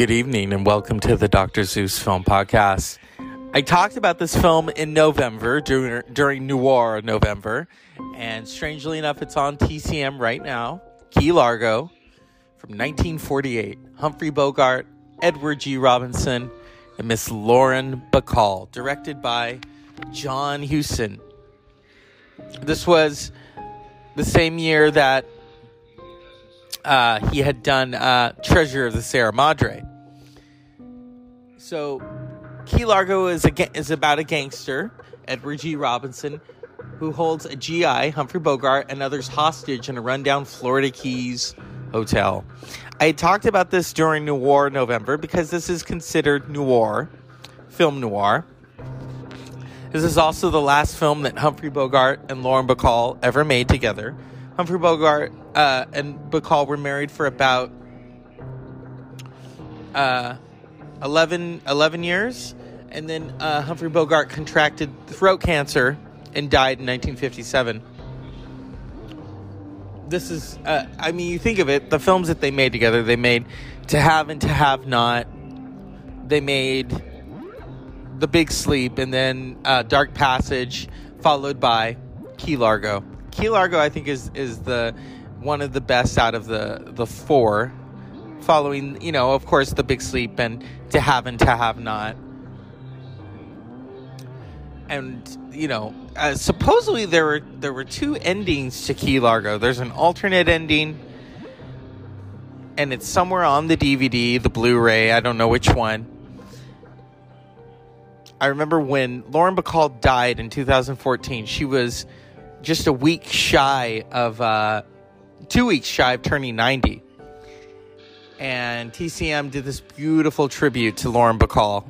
Good evening and welcome to the Dr. Zeus Film Podcast. I talked about this film in November during, during Noir November, and strangely enough, it's on TCM right now. Key Largo from 1948. Humphrey Bogart, Edward G. Robinson, and Miss Lauren Bacall, directed by John Huston. This was the same year that uh, he had done uh, Treasure of the Sierra Madre. So, Key Largo is a, is about a gangster, Edward G. Robinson, who holds a GI, Humphrey Bogart, and others hostage in a rundown Florida Keys hotel. I talked about this during Noir November because this is considered noir, film noir. This is also the last film that Humphrey Bogart and Lauren Bacall ever made together. Humphrey Bogart uh, and Bacall were married for about uh, 11, 11 years, and then uh, Humphrey Bogart contracted throat cancer and died in 1957. This is, uh, I mean, you think of it, the films that they made together, they made To Have and To Have Not, they made The Big Sleep, and then uh, Dark Passage, followed by Key Largo. Key Largo, I think, is is the one of the best out of the the four. Following, you know, of course, The Big Sleep and To Have and To Have Not. And you know, uh, supposedly there were there were two endings to Key Largo. There's an alternate ending, and it's somewhere on the DVD, the Blu-ray. I don't know which one. I remember when Lauren Bacall died in 2014. She was just a week shy of uh, two weeks shy of turning 90 and tcm did this beautiful tribute to lauren bacall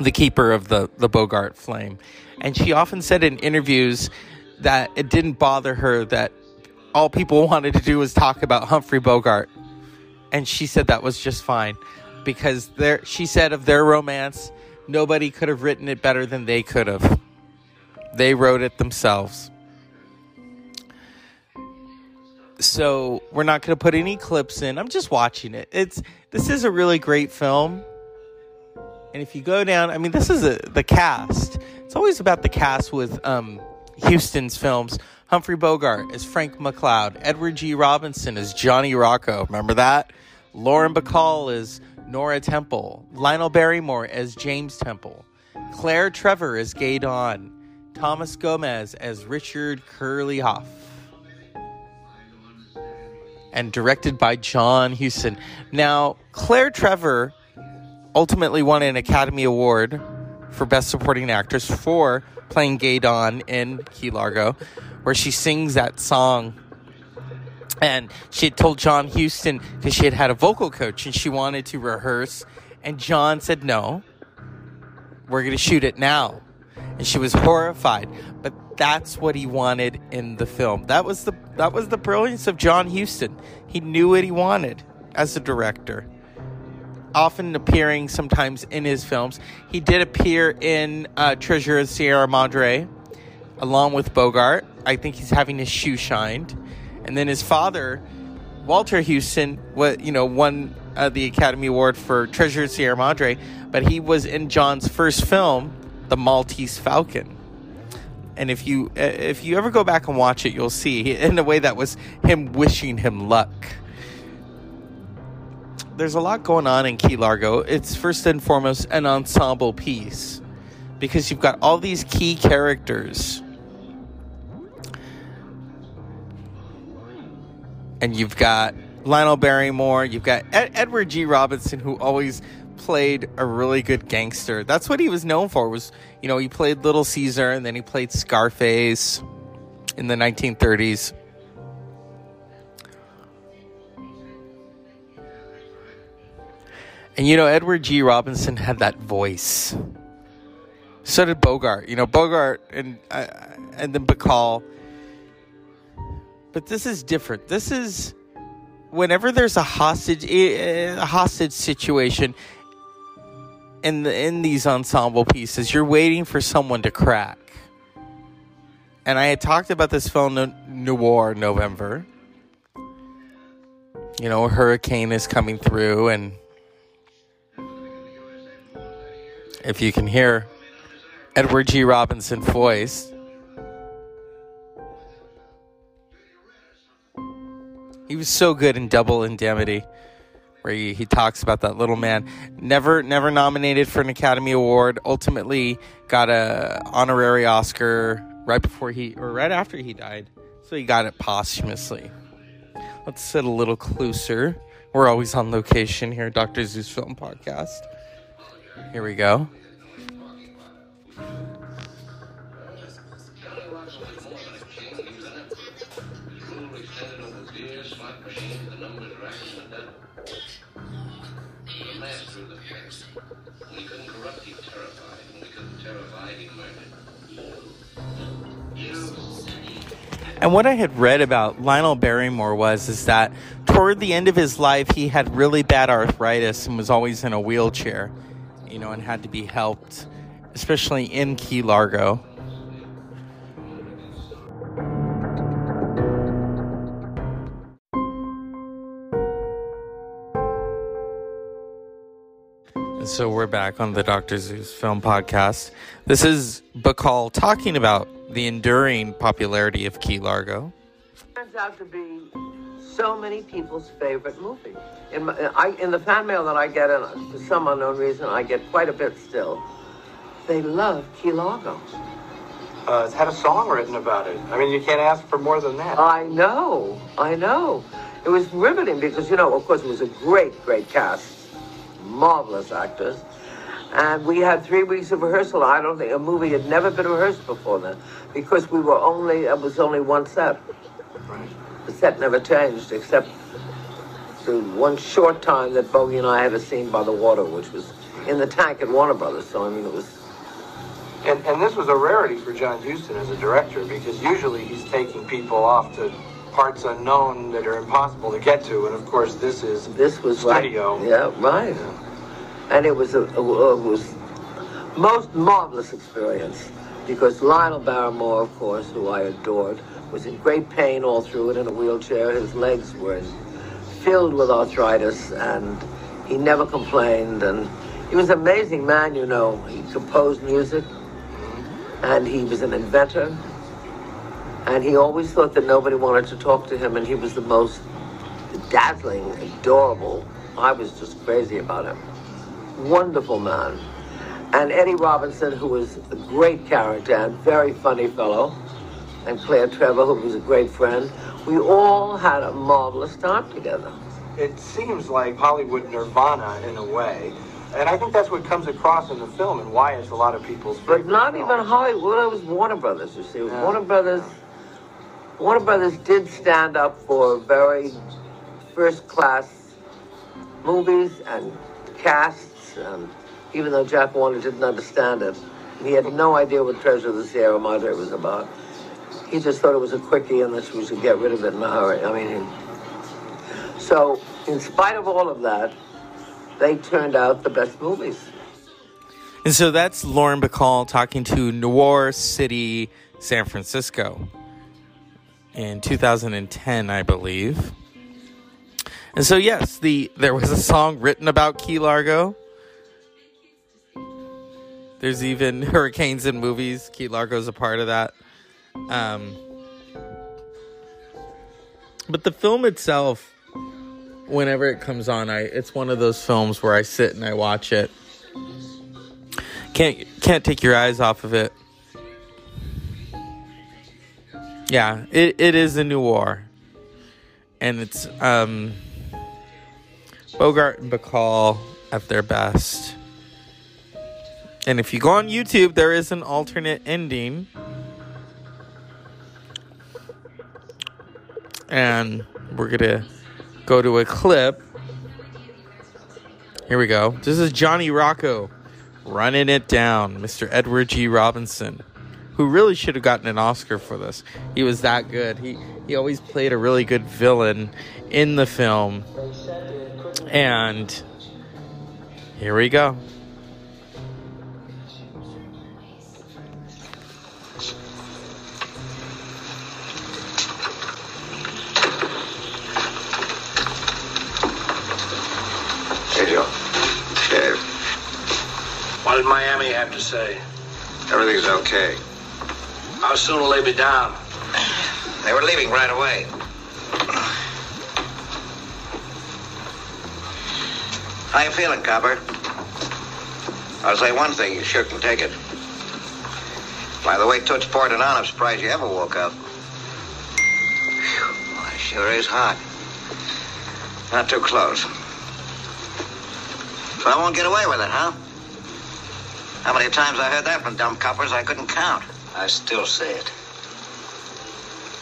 the keeper of the, the bogart flame. And she often said in interviews that it didn't bother her that all people wanted to do was talk about humphrey bogart. And she said that was just fine because there she said of their romance nobody could have written it better than they could have. They wrote it themselves. So we're not going to put any clips in. I'm just watching it. It's this is a really great film. And if you go down, I mean, this is a, the cast. It's always about the cast with um, Huston's films. Humphrey Bogart as Frank McCloud. Edward G. Robinson as Johnny Rocco. Remember that? Lauren Bacall as Nora Temple. Lionel Barrymore as James Temple. Claire Trevor as Gay Dawn. Thomas Gomez as Richard Curly Hoff. And directed by John Huston. Now, Claire Trevor ultimately won an Academy Award for Best Supporting Actress for playing Gay Dawn in Key Largo, where she sings that song. And she had told John Huston because she had had a vocal coach and she wanted to rehearse. And John said, No, we're going to shoot it now and she was horrified. But that's what he wanted in the film. That was the that was the brilliance of John Huston. He knew what he wanted as a director. Often appearing sometimes in his films, he did appear in uh, Treasure of Sierra Madre, along with Bogart. I think he's having his shoe shined, and then his father, Walter Huston, what you know won uh, the Academy Award for Treasure of Sierra Madre, but he was in John's first film, the Maltese Falcon. And if you eh, if you ever go back and watch it, you'll see in a way that was him wishing him luck. There's a lot going on in Key Largo. It's first and foremost an ensemble piece because you've got all these key characters. And you've got Lionel Barrymore, you've got Ed- Edward G. Robinson, who always played a really good gangster. That's what he was known for. Was you know he played Little Caesar and then he played Scarface in the 1930s. And you know Edward G. Robinson had that voice. So did Bogart. You know Bogart and uh, and then Bacall. But this is different. This is whenever there's a hostage a hostage situation in the in these ensemble pieces, you're waiting for someone to crack. And I had talked about this film no- noir November. You know, a hurricane is coming through, and if you can hear Edward G. Robinson's voice, he was so good in Double Indemnity where he, he talks about that little man. Never never nominated for an Academy Award. Ultimately got a honorary Oscar right before he or right after he died. So he got it posthumously. Let's sit a little closer. We're always on location here, Dr. Zeus Film Podcast. Here we go. And what I had read about Lionel Barrymore was is that toward the end of his life he had really bad arthritis and was always in a wheelchair, you know, and had to be helped, especially in Key Largo. So we're back on the Dr. Zeus Film Podcast. This is Bacall talking about the enduring popularity of Key Largo. Turns out to be so many people's favorite movie. In, my, I, in the fan mail that I get, and for some unknown reason, I get quite a bit still. They love Key Largo. Uh, it's had a song written about it. I mean, you can't ask for more than that. I know, I know. It was riveting because, you know, of course, it was a great, great cast, marvelous actors. And we had three weeks of rehearsal. I don't think a movie had never been rehearsed before then because we were only, it was only one set. The set never changed except the one short time that Bogey and I had a scene by the water, which was in the tank at Warner Brothers. So, I mean, it was. And, and this was a rarity for John Huston as a director because usually he's taking people off to parts unknown that are impossible to get to. And of course, this is This was studio. Right. Yeah, right. And it was a, a, it was most marvelous experience because Lionel Barrymore, of course, who I adored, was in great pain all through it in a wheelchair. His legs were filled with arthritis, and he never complained. And he was an amazing man, you know. He composed music, and he was an inventor. And he always thought that nobody wanted to talk to him, and he was the most dazzling, adorable. I was just crazy about him. Wonderful man. And Eddie Robinson, who was a great character and very funny fellow, and Claire Trevor, who was a great friend. We all had a marvelous time together. It seems like Hollywood nirvana in a way. And I think that's what comes across in the film and why it's a lot of people's But favorite not film. even Hollywood. It was Warner Brothers. You see, Yeah. Warner Brothers. Warner Brothers did stand up for very first-class movies and casts, and even though Jack Warner didn't understand it, he had no idea what Treasure of the Sierra Madre was about. He just thought it was a quickie and that we should get rid of it in a hurry. I mean, he, so in spite of all of that, they turned out the best movies. And so that's Lauren Bacall talking to Noir City, San Francisco in 2010, I believe. And so yes, the there was a song written about Key Largo. There's even hurricanes in movies. Key Largo's a part of that. Um, but the film itself, whenever it comes on, I it's one of those films where I sit and I watch it. Can't can't take your eyes off of it. Yeah, it, it is a noir. And it's um Bogart and Bacall at their best. And if you go on YouTube, there is an alternate ending. And we're going to go to a clip. Here we go. This is Johnny Rocco running it down, Mr. Edward G. Robinson, who really should have gotten an Oscar for this. He was that good. He he always played a really good villain in the film. And here we go. Hey, Joe. Dave. What did Miami have to say? Everything's okay. How soon will they be down? They were leaving right away. How you feeling, Copper? I'll say one thing, you sure can take it. By the way Toots poured it on, I'm surprised you ever woke up. Whew, it sure is hot. Not too close. So I won't get away with it, huh? How many times I heard that from dumb coppers I couldn't count. I still say it.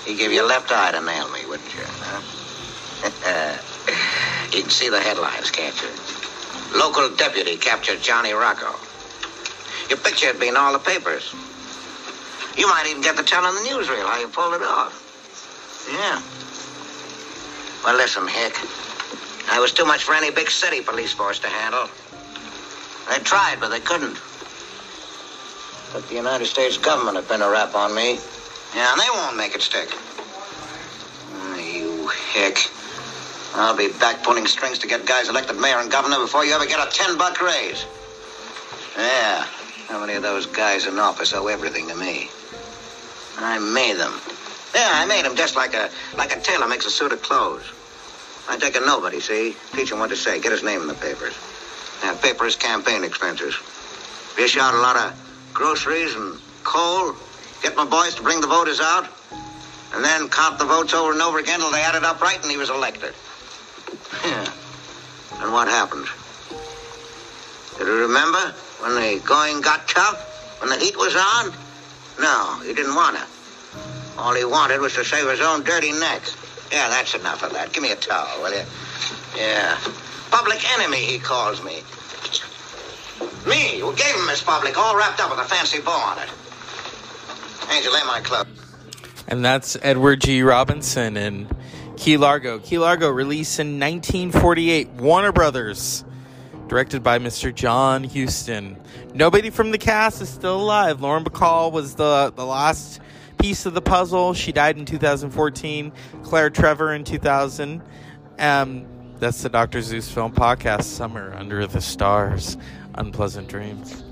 He'd give your left eye to nail me, wouldn't you? Huh? you can see the headlines, can't you? Local deputy captured Johnny Rocco. Your picture had been in all the papers. You might even get the tell on the newsreel how you pulled it off. Yeah. Well, listen, Hick. I was too much for any big city police force to handle. They tried, but they couldn't. But the United States government have been a rap on me. Yeah, and they won't make it stick. Ah, you hick. I'll be back pulling strings to get guys elected mayor and governor before you ever get a ten buck raise. Yeah. How many of those guys in office owe everything to me? I made them. Yeah, I made them just like a like a tailor makes a suit of clothes. I take a nobody, see? Teach him what to say. Get his name in the papers. Yeah, paper his campaign expenses. Dish out a lot of groceries and coal. Get my boys to bring the voters out. And then count the votes over and over again till they added up right and he was elected. Yeah. And what happened? Did you remember when the going got tough? When the heat was on? No, he didn't want it. All he wanted was to save his own dirty neck. Yeah, that's enough of that. Give me a towel, will you? Yeah. Public enemy, he calls me. Me, who gave him his public, all wrapped up with a fancy bow on it. Angel, lay my club. And that's Edward G. Robinson and Key Largo. Key Largo released in 1948. Warner Brothers, directed by Mr. John Huston. Nobody from the cast is still alive. Lauren Bacall was the, the last piece of the puzzle. She died in 2014. Claire Trevor in 2000. Um, that's the Dr. Zeus Film Podcast, Summer Under the Stars, unpleasant dreams.